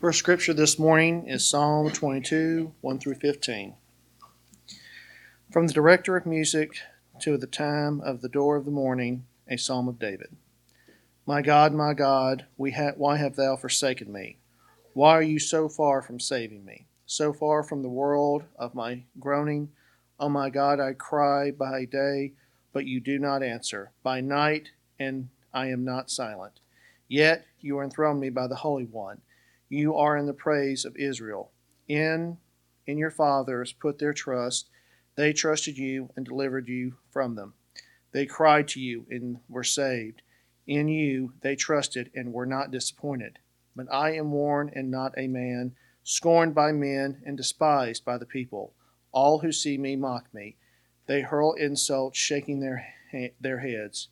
First scripture this morning is Psalm 22, 1 through 15. From the director of music to the time of the door of the morning, a psalm of David. My God, my God, ha- why have thou forsaken me? Why are you so far from saving me? So far from the world of my groaning? O oh my God, I cry by day, but you do not answer, by night, and I am not silent. Yet you are enthroned me by the Holy One. You are in the praise of Israel. In in your fathers put their trust. They trusted you and delivered you from them. They cried to you and were saved. In you they trusted and were not disappointed. But I am worn and not a man, scorned by men and despised by the people. All who see me mock me. They hurl insults, shaking their, their heads.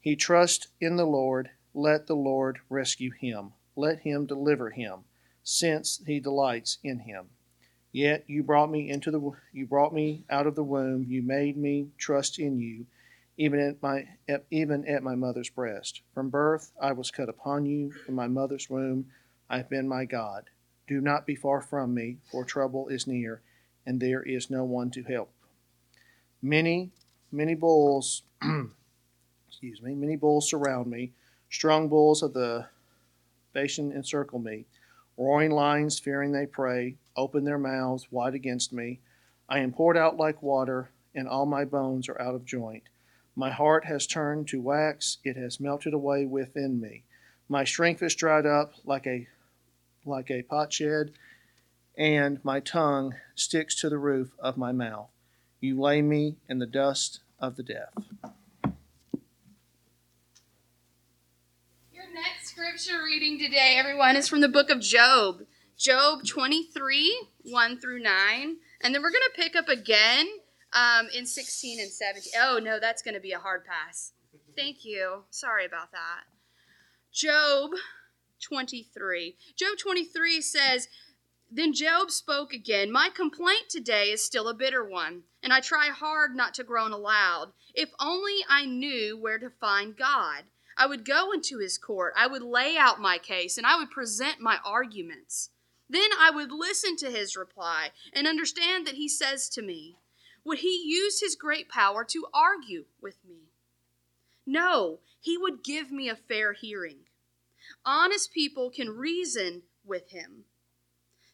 He trusts in the Lord let the Lord rescue him. Let him deliver him, since he delights in him. Yet you brought me into the you brought me out of the womb. You made me trust in you, even at my even at my mother's breast. From birth I was cut upon you. From my mother's womb I have been my God. Do not be far from me, for trouble is near, and there is no one to help. Many many bulls, excuse me, many bulls surround me Strong bulls of the Bashan encircle me. Roaring lions, fearing they prey, open their mouths wide against me. I am poured out like water, and all my bones are out of joint. My heart has turned to wax, it has melted away within me. My strength is dried up like a like a potsherd, and my tongue sticks to the roof of my mouth. You lay me in the dust of the death. Scripture reading today, everyone, is from the book of Job. Job 23, 1 through 9. And then we're going to pick up again um, in 16 and 17. Oh, no, that's going to be a hard pass. Thank you. Sorry about that. Job 23. Job 23 says, Then Job spoke again. My complaint today is still a bitter one, and I try hard not to groan aloud. If only I knew where to find God. I would go into his court. I would lay out my case and I would present my arguments. Then I would listen to his reply and understand that he says to me, Would he use his great power to argue with me? No, he would give me a fair hearing. Honest people can reason with him.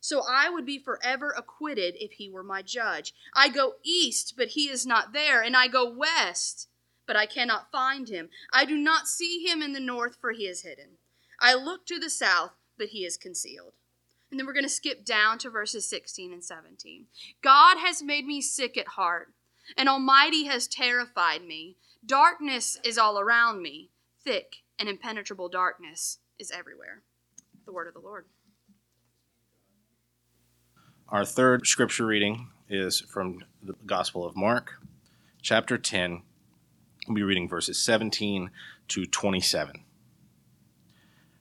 So I would be forever acquitted if he were my judge. I go east, but he is not there, and I go west but I cannot find him. I do not see him in the north, for he is hidden. I look to the south, but he is concealed. And then we're going to skip down to verses 16 and 17. God has made me sick at heart, and Almighty has terrified me. Darkness is all around me, thick and impenetrable darkness is everywhere. The word of the Lord. Our third scripture reading is from the Gospel of Mark, chapter 10, We'll be reading verses 17 to 27.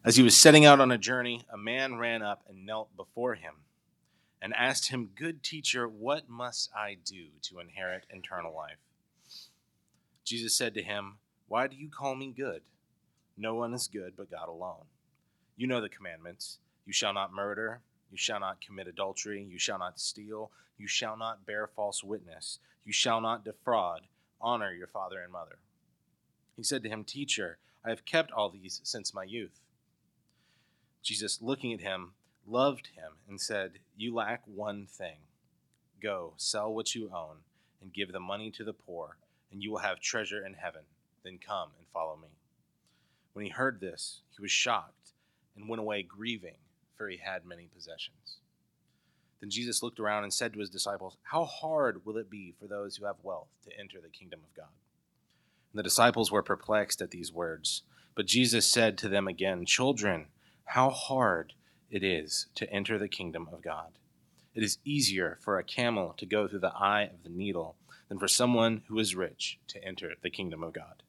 As he was setting out on a journey, a man ran up and knelt before him and asked him, Good teacher, what must I do to inherit eternal life? Jesus said to him, Why do you call me good? No one is good but God alone. You know the commandments you shall not murder, you shall not commit adultery, you shall not steal, you shall not bear false witness, you shall not defraud Honor your father and mother. He said to him, Teacher, I have kept all these since my youth. Jesus, looking at him, loved him and said, You lack one thing. Go, sell what you own, and give the money to the poor, and you will have treasure in heaven. Then come and follow me. When he heard this, he was shocked and went away grieving, for he had many possessions. Then Jesus looked around and said to his disciples, How hard will it be for those who have wealth to enter the kingdom of God? And the disciples were perplexed at these words. But Jesus said to them again, Children, how hard it is to enter the kingdom of God. It is easier for a camel to go through the eye of the needle than for someone who is rich to enter the kingdom of God.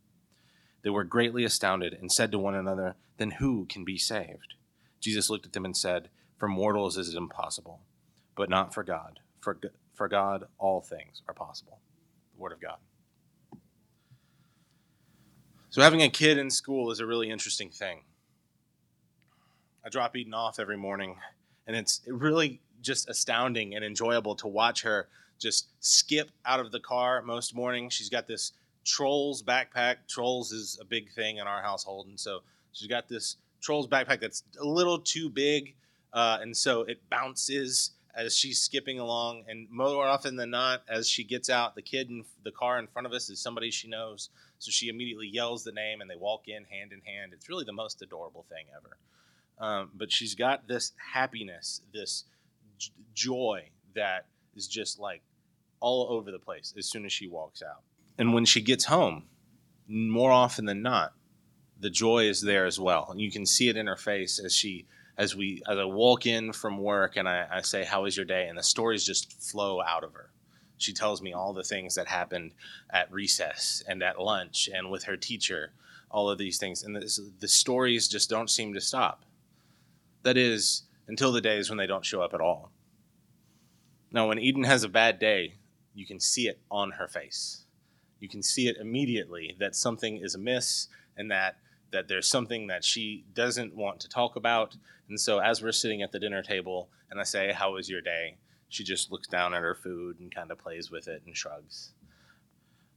They were greatly astounded and said to one another, Then who can be saved? Jesus looked at them and said, For mortals is it impossible but not for God. For, for God, all things are possible. The Word of God. So, having a kid in school is a really interesting thing. I drop Eden off every morning, and it's really just astounding and enjoyable to watch her just skip out of the car most mornings. She's got this Trolls backpack. Trolls is a big thing in our household, and so she's got this Trolls backpack that's a little too big, uh, and so it bounces as she's skipping along. And more often than not, as she gets out, the kid in the car in front of us is somebody she knows, so she immediately yells the name, and they walk in hand in hand. It's really the most adorable thing ever. Um, but she's got this happiness, this j- joy that is just like all over the place as soon as she walks out. And when she gets home, more often than not, the joy is there as well. And you can see it in her face as she as we as I walk in from work and I, I say, How was your day? And the stories just flow out of her. She tells me all the things that happened at recess and at lunch and with her teacher, all of these things. And this, the stories just don't seem to stop. That is, until the days when they don't show up at all. Now, when Eden has a bad day, you can see it on her face. You can see it immediately that something is amiss and that that there's something that she doesn't want to talk about. And so as we're sitting at the dinner table and I say, "How was your day?" she just looks down at her food and kind of plays with it and shrugs.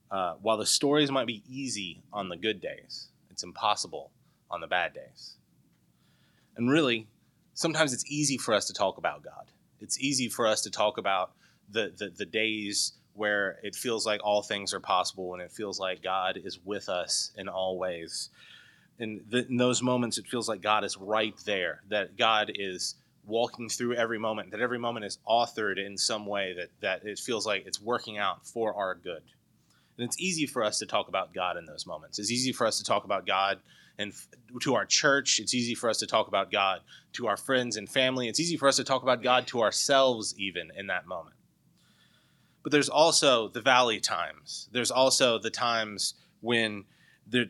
Uh, while the stories might be easy on the good days, it's impossible on the bad days. And really, sometimes it's easy for us to talk about God. It's easy for us to talk about the, the, the days where it feels like all things are possible and it feels like God is with us in all ways. The, in those moments, it feels like God is right there, that God is walking through every moment, that every moment is authored in some way, that, that it feels like it's working out for our good. And it's easy for us to talk about God in those moments. It's easy for us to talk about God and to our church. It's easy for us to talk about God to our friends and family. It's easy for us to talk about God to ourselves, even in that moment. But there's also the valley times. There's also the times when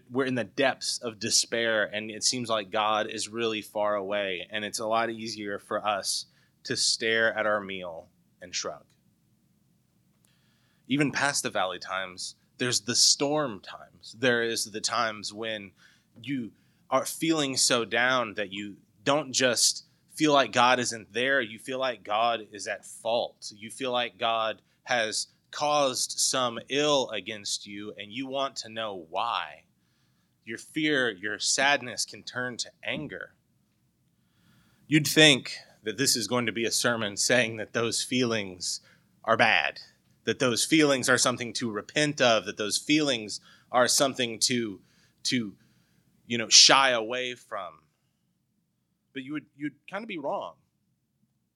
we're in the depths of despair and it seems like God is really far away. And it's a lot easier for us to stare at our meal and shrug. Even past the valley times, there's the storm times. There is the times when you are feeling so down that you don't just feel like God isn't there, you feel like God is at fault. You feel like God has caused some ill against you and you want to know why. Your fear, your sadness can turn to anger. You'd think that this is going to be a sermon saying that those feelings are bad, that those feelings are something to repent of, that those feelings are something to to you know shy away from. But you would you'd kind of be wrong.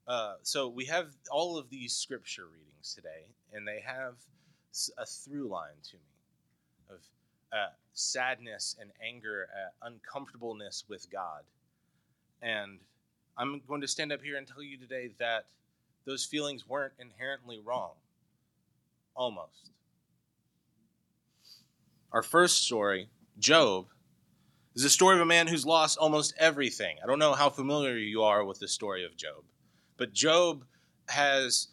Uh, so we have all of these scripture readings today, and they have a through line to me of uh, sadness and anger, uh, uncomfortableness with God. And I'm going to stand up here and tell you today that those feelings weren't inherently wrong. Almost. Our first story, Job, is a story of a man who's lost almost everything. I don't know how familiar you are with the story of Job. But Job has,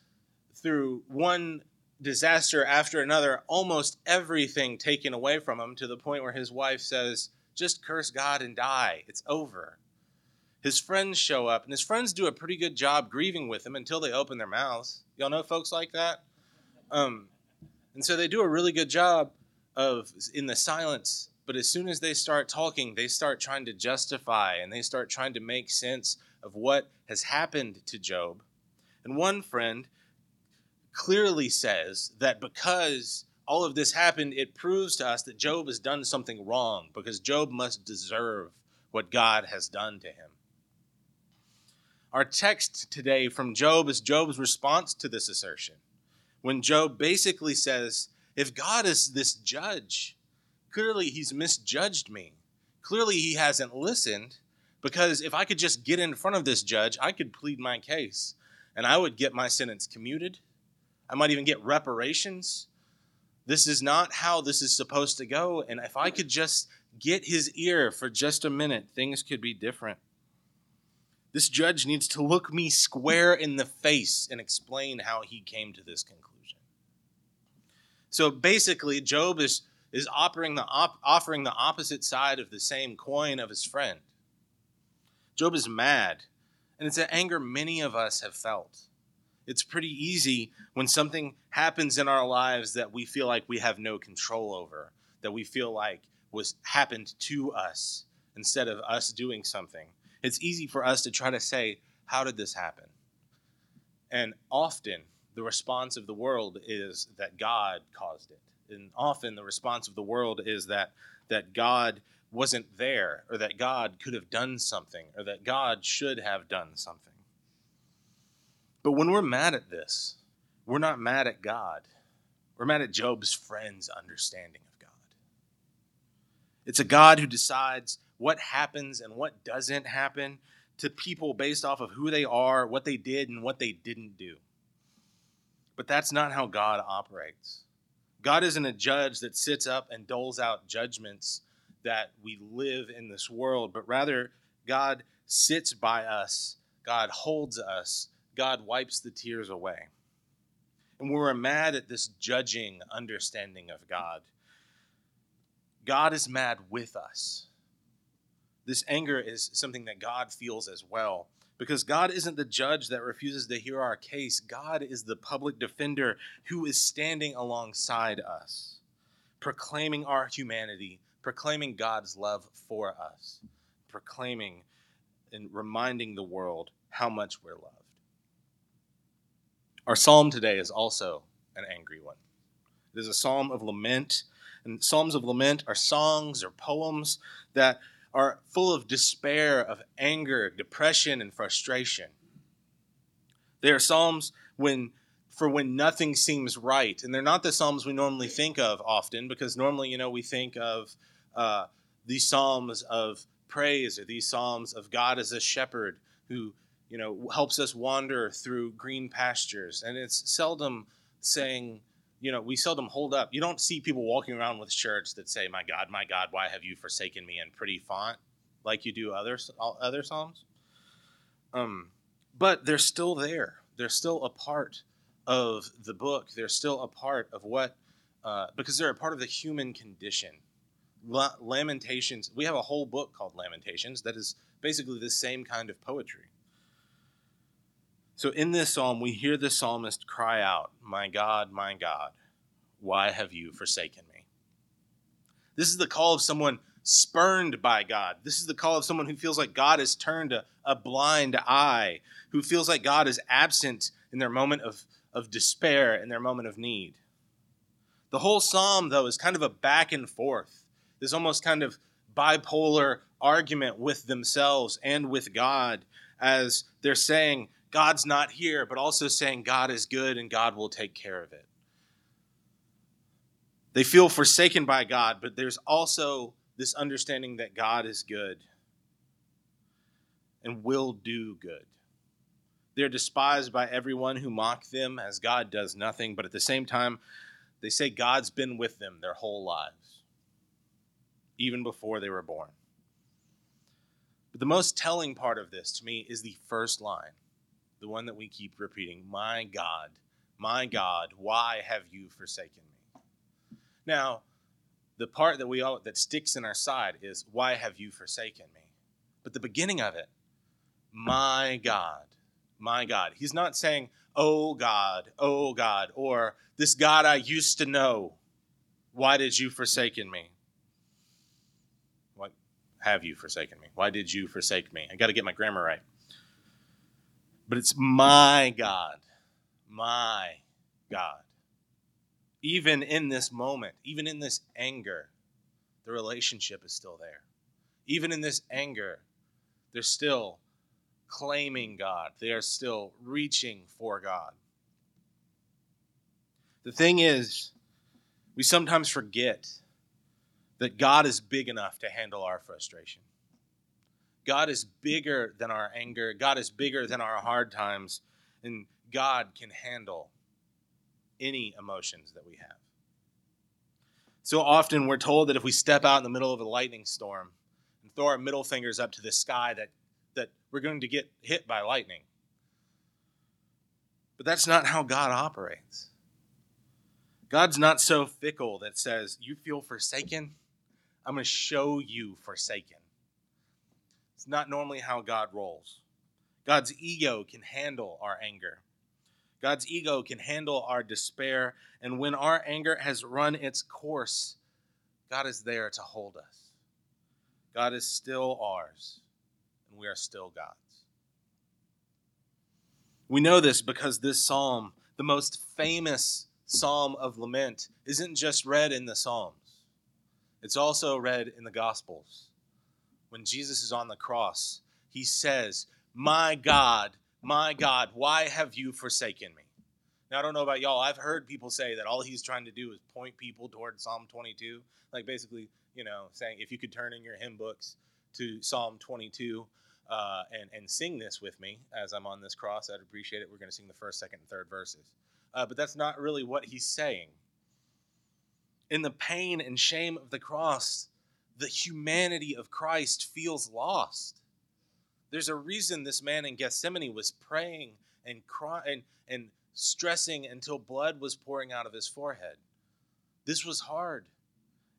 through one disaster after another, almost everything taken away from him to the point where his wife says, Just curse God and die. It's over. His friends show up, and his friends do a pretty good job grieving with him until they open their mouths. Y'all know folks like that? Um, and so they do a really good job of, in the silence, but as soon as they start talking, they start trying to justify and they start trying to make sense of what has happened to Job. And one friend clearly says that because all of this happened, it proves to us that Job has done something wrong because Job must deserve what God has done to him. Our text today from Job is Job's response to this assertion. When Job basically says, If God is this judge, clearly he's misjudged me. Clearly he hasn't listened because if I could just get in front of this judge, I could plead my case and I would get my sentence commuted. I might even get reparations. This is not how this is supposed to go. And if I could just get his ear for just a minute, things could be different. This judge needs to look me square in the face and explain how he came to this conclusion. So basically, Job is, is offering, the op- offering the opposite side of the same coin of his friend. Job is mad, and it's an anger many of us have felt. It's pretty easy when something happens in our lives that we feel like we have no control over, that we feel like was happened to us instead of us doing something. It's easy for us to try to say, How did this happen? And often the response of the world is that God caused it. And often the response of the world is that that God wasn't there or that God could have done something or that God should have done something. But when we're mad at this, we're not mad at God. We're mad at Job's friend's understanding of God. It's a God who decides what happens and what doesn't happen to people based off of who they are, what they did, and what they didn't do. But that's not how God operates. God isn't a judge that sits up and doles out judgments that we live in this world, but rather God sits by us, God holds us, God wipes the tears away. And we're mad at this judging understanding of God. God is mad with us. This anger is something that God feels as well. Because God isn't the judge that refuses to hear our case. God is the public defender who is standing alongside us, proclaiming our humanity, proclaiming God's love for us, proclaiming and reminding the world how much we're loved. Our psalm today is also an angry one. It is a psalm of lament, and psalms of lament are songs or poems that are full of despair, of anger, depression, and frustration. They are psalms when for when nothing seems right, and they're not the psalms we normally think of often, because normally, you know, we think of uh, these psalms of praise or these psalms of God as a shepherd who you know, helps us wander through green pastures. And it's seldom saying, you know, we seldom hold up. You don't see people walking around with shirts that say, "My God, my God, why have you forsaken me?" in pretty font, like you do other other psalms. Um, but they're still there. They're still a part of the book. They're still a part of what, uh, because they're a part of the human condition. Lamentations. We have a whole book called Lamentations that is basically the same kind of poetry. So in this psalm, we hear the psalmist cry out, My God, my God, why have you forsaken me? This is the call of someone spurned by God. This is the call of someone who feels like God has turned a, a blind eye, who feels like God is absent in their moment of, of despair, in their moment of need. The whole psalm, though, is kind of a back and forth. This almost kind of bipolar argument with themselves and with God as they're saying, God's not here, but also saying God is good and God will take care of it. They feel forsaken by God, but there's also this understanding that God is good and will do good. They're despised by everyone who mock them as God does nothing, but at the same time, they say God's been with them their whole lives, even before they were born. But the most telling part of this to me is the first line the one that we keep repeating My God, my God, why have you forsaken me? Now, the part that we all that sticks in our side is why have you forsaken me? But the beginning of it, my God, my God. He's not saying, oh God, oh God, or this God I used to know, why did you forsaken me? What have you forsaken me? Why did you forsake me? I got to get my grammar right but it's my God, my God. Even in this moment, even in this anger, the relationship is still there. Even in this anger, they're still claiming God, they are still reaching for God. The thing is, we sometimes forget that God is big enough to handle our frustration. God is bigger than our anger, God is bigger than our hard times, and God can handle any emotions that we have. So often we're told that if we step out in the middle of a lightning storm and throw our middle fingers up to the sky that, that we're going to get hit by lightning. But that's not how God operates. God's not so fickle that says, You feel forsaken? I'm going to show you forsaken. It's not normally how God rolls. God's ego can handle our anger. God's ego can handle our despair. And when our anger has run its course, God is there to hold us. God is still ours, and we are still God's. We know this because this psalm, the most famous psalm of lament, isn't just read in the Psalms, it's also read in the Gospels. When Jesus is on the cross, he says, My God, my God, why have you forsaken me? Now, I don't know about y'all. I've heard people say that all he's trying to do is point people toward Psalm 22. Like basically, you know, saying if you could turn in your hymn books to Psalm 22 uh, and, and sing this with me as I'm on this cross, I'd appreciate it. We're going to sing the first, second, and third verses. Uh, but that's not really what he's saying. In the pain and shame of the cross, the humanity of Christ feels lost. There's a reason this man in Gethsemane was praying and crying and, and stressing until blood was pouring out of his forehead. This was hard.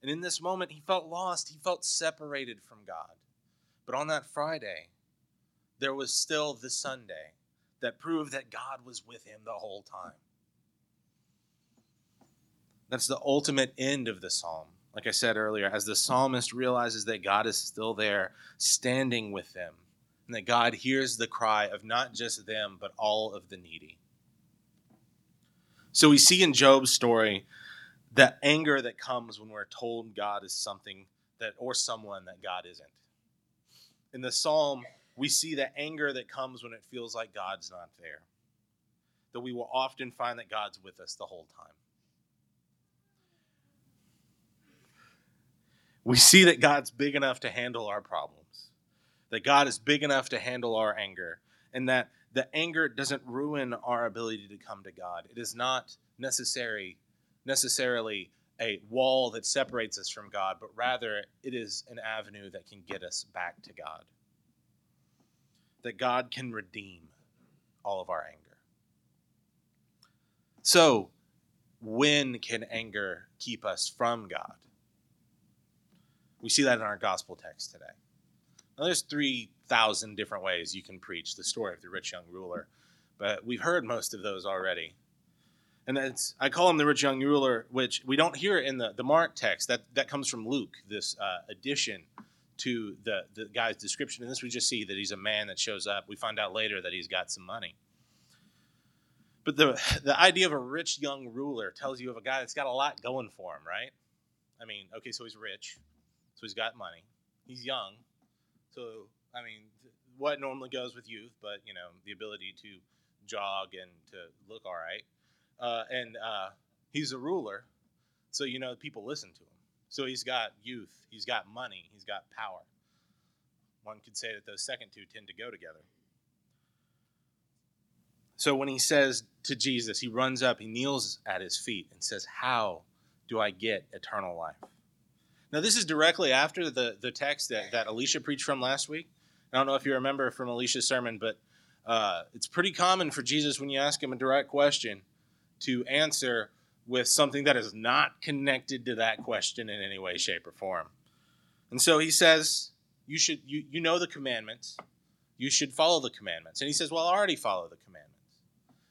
And in this moment, he felt lost. He felt separated from God. But on that Friday, there was still the Sunday that proved that God was with him the whole time. That's the ultimate end of the psalm. Like I said earlier, as the psalmist realizes that God is still there, standing with them, and that God hears the cry of not just them, but all of the needy. So we see in Job's story the anger that comes when we're told God is something that or someone that God isn't. In the psalm, we see the anger that comes when it feels like God's not there. That we will often find that God's with us the whole time. We see that God's big enough to handle our problems, that God is big enough to handle our anger, and that the anger doesn't ruin our ability to come to God. It is not necessary necessarily a wall that separates us from God, but rather it is an avenue that can get us back to God. That God can redeem all of our anger. So, when can anger keep us from God? We see that in our gospel text today. Now, there's 3,000 different ways you can preach the story of the rich young ruler, but we've heard most of those already and I call him the rich young ruler, which we don't hear in the, the Mark text. That that comes from Luke, this uh, addition to the the guy's description. And this we just see that he's a man that shows up. We find out later that he's got some money. But the the idea of a rich young ruler tells you of a guy that's got a lot going for him, right? I mean, okay, so he's rich, he's got money, he's young, so I mean, what normally goes with youth, but you know, the ability to jog and to look all right uh, and uh, he's a ruler, so you know people listen to him. So he's got youth, he's got money, he's got power. One could say that those second two tend to go together. So when he says to Jesus, he runs up, he kneels at his feet and says, How do I get eternal life? Now, this is directly after the, the text that, that Alicia preached from last week. I don't know if you remember from Alicia's sermon, but uh, it's pretty common for Jesus when you ask him a direct question to answer with something that is not connected to that question in any way, shape, or form. And so he says, You should you, you know the commandments. You should follow the commandments. And he says, Well, I already follow the commandments.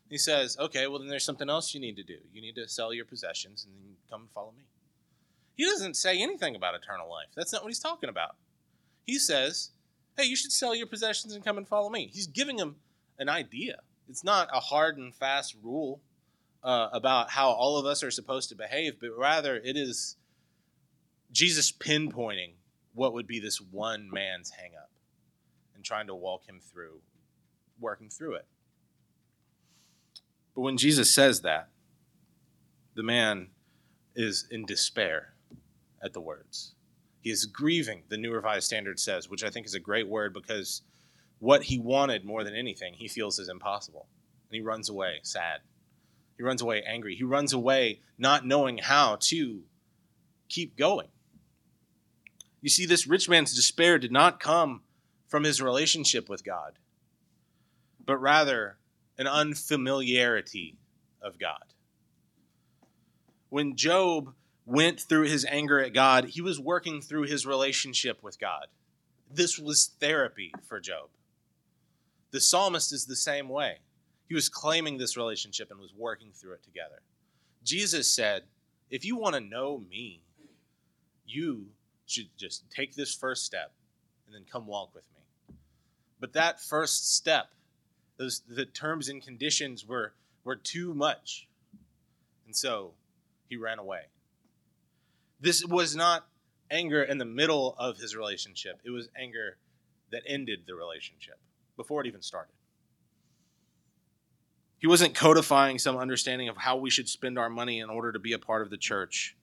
He says, Okay, well then there's something else you need to do. You need to sell your possessions and then come and follow me. He doesn't say anything about eternal life. That's not what he's talking about. He says, Hey, you should sell your possessions and come and follow me. He's giving him an idea. It's not a hard and fast rule uh, about how all of us are supposed to behave, but rather it is Jesus pinpointing what would be this one man's hangup and trying to walk him through, working through it. But when Jesus says that, the man is in despair at the words. He is grieving, the New Revised Standard says, which I think is a great word because what he wanted more than anything, he feels is impossible. And he runs away sad. He runs away angry. He runs away not knowing how to keep going. You see, this rich man's despair did not come from his relationship with God, but rather an unfamiliarity of God. When Job went through his anger at God, he was working through his relationship with God. This was therapy for Job. The psalmist is the same way. He was claiming this relationship and was working through it together. Jesus said, If you want to know me, you should just take this first step and then come walk with me. But that first step, those the terms and conditions were were too much. And so he ran away. This was not anger in the middle of his relationship. It was anger that ended the relationship before it even started. He wasn't codifying some understanding of how we should spend our money in order to be a part of the church.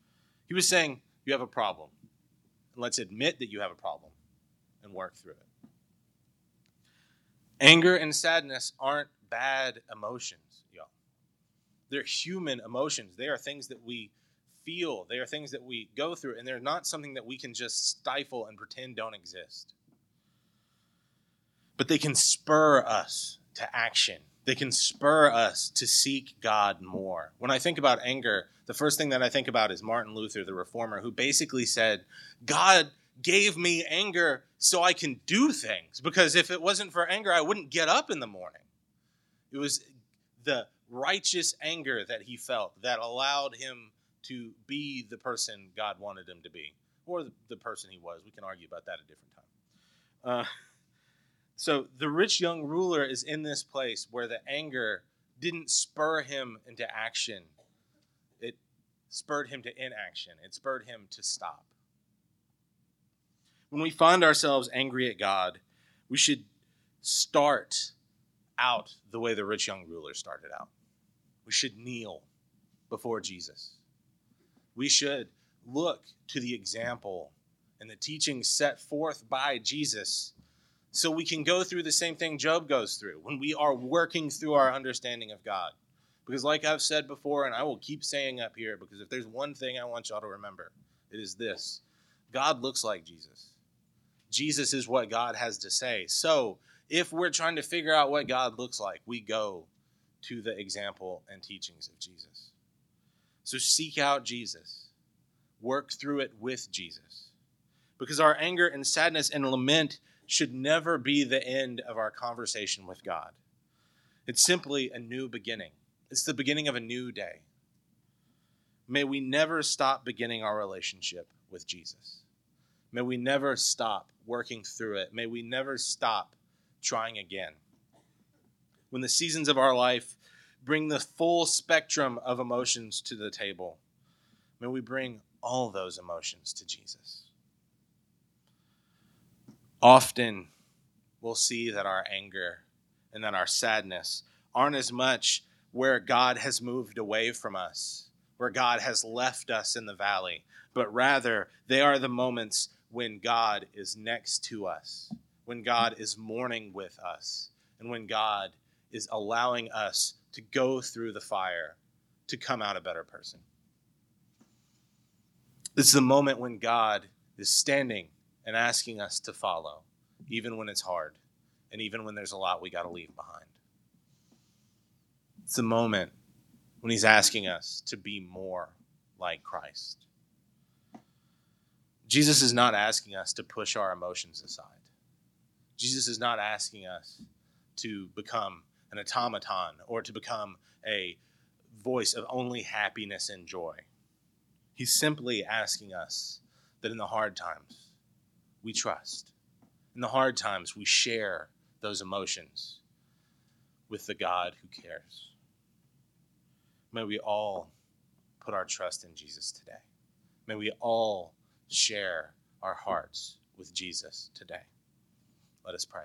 He was saying, You have a problem. Let's admit that you have a problem and work through it. Anger and sadness aren't bad emotions, y'all. They're human emotions. They are things that we feel, they are things that we go through, and they're not something that we can just stifle and pretend don't exist. But they can spur us to action. They can spur us to seek God more. When I think about anger, the first thing that I think about is Martin Luther, the reformer, who basically said, God gave me anger so I can do things. Because if it wasn't for anger, I wouldn't get up in the morning. It was the righteous anger that he felt that allowed him to be the person God wanted him to be, or the, the person he was. We can argue about that a different time. Uh, so the rich young ruler is in this place where the anger didn't spur him into action, it spurred him to inaction, it spurred him to stop. When we find ourselves angry at God, we should start out the way the rich young ruler started out. We should kneel before Jesus. We should look to the example and the teachings set forth by Jesus so we can go through the same thing Job goes through when we are working through our understanding of God. Because, like I've said before, and I will keep saying up here, because if there's one thing I want y'all to remember, it is this God looks like Jesus. Jesus is what God has to say. So, if we're trying to figure out what God looks like, we go to the example and teachings of Jesus. So seek out Jesus, work through it with Jesus. Because our anger and sadness and lament should never be the end of our conversation with God. It's simply a new beginning, it's the beginning of a new day. May we never stop beginning our relationship with Jesus. May we never stop working through it. May we never stop trying again. When the seasons of our life bring the full spectrum of emotions to the table, may we bring all those emotions to Jesus. Often we'll see that our anger and that our sadness aren't as much where God has moved away from us, where God has left us in the valley, but rather they are the moments when God is next to us when God is mourning with us and when God is allowing us to go through the fire to come out a better person. This is the moment when God is standing and asking us to follow, even when it's hard and even when there's a lot we got to leave behind. It's the moment when He's asking us to be more like Christ. Jesus is not asking us to push our emotions aside. Jesus is not asking us to become an automaton or to become a voice of only happiness and joy. He's simply asking us that in the hard times, we trust. In the hard times, we share those emotions with the God who cares. May we all put our trust in Jesus today. May we all share our hearts with Jesus today. Let us pray.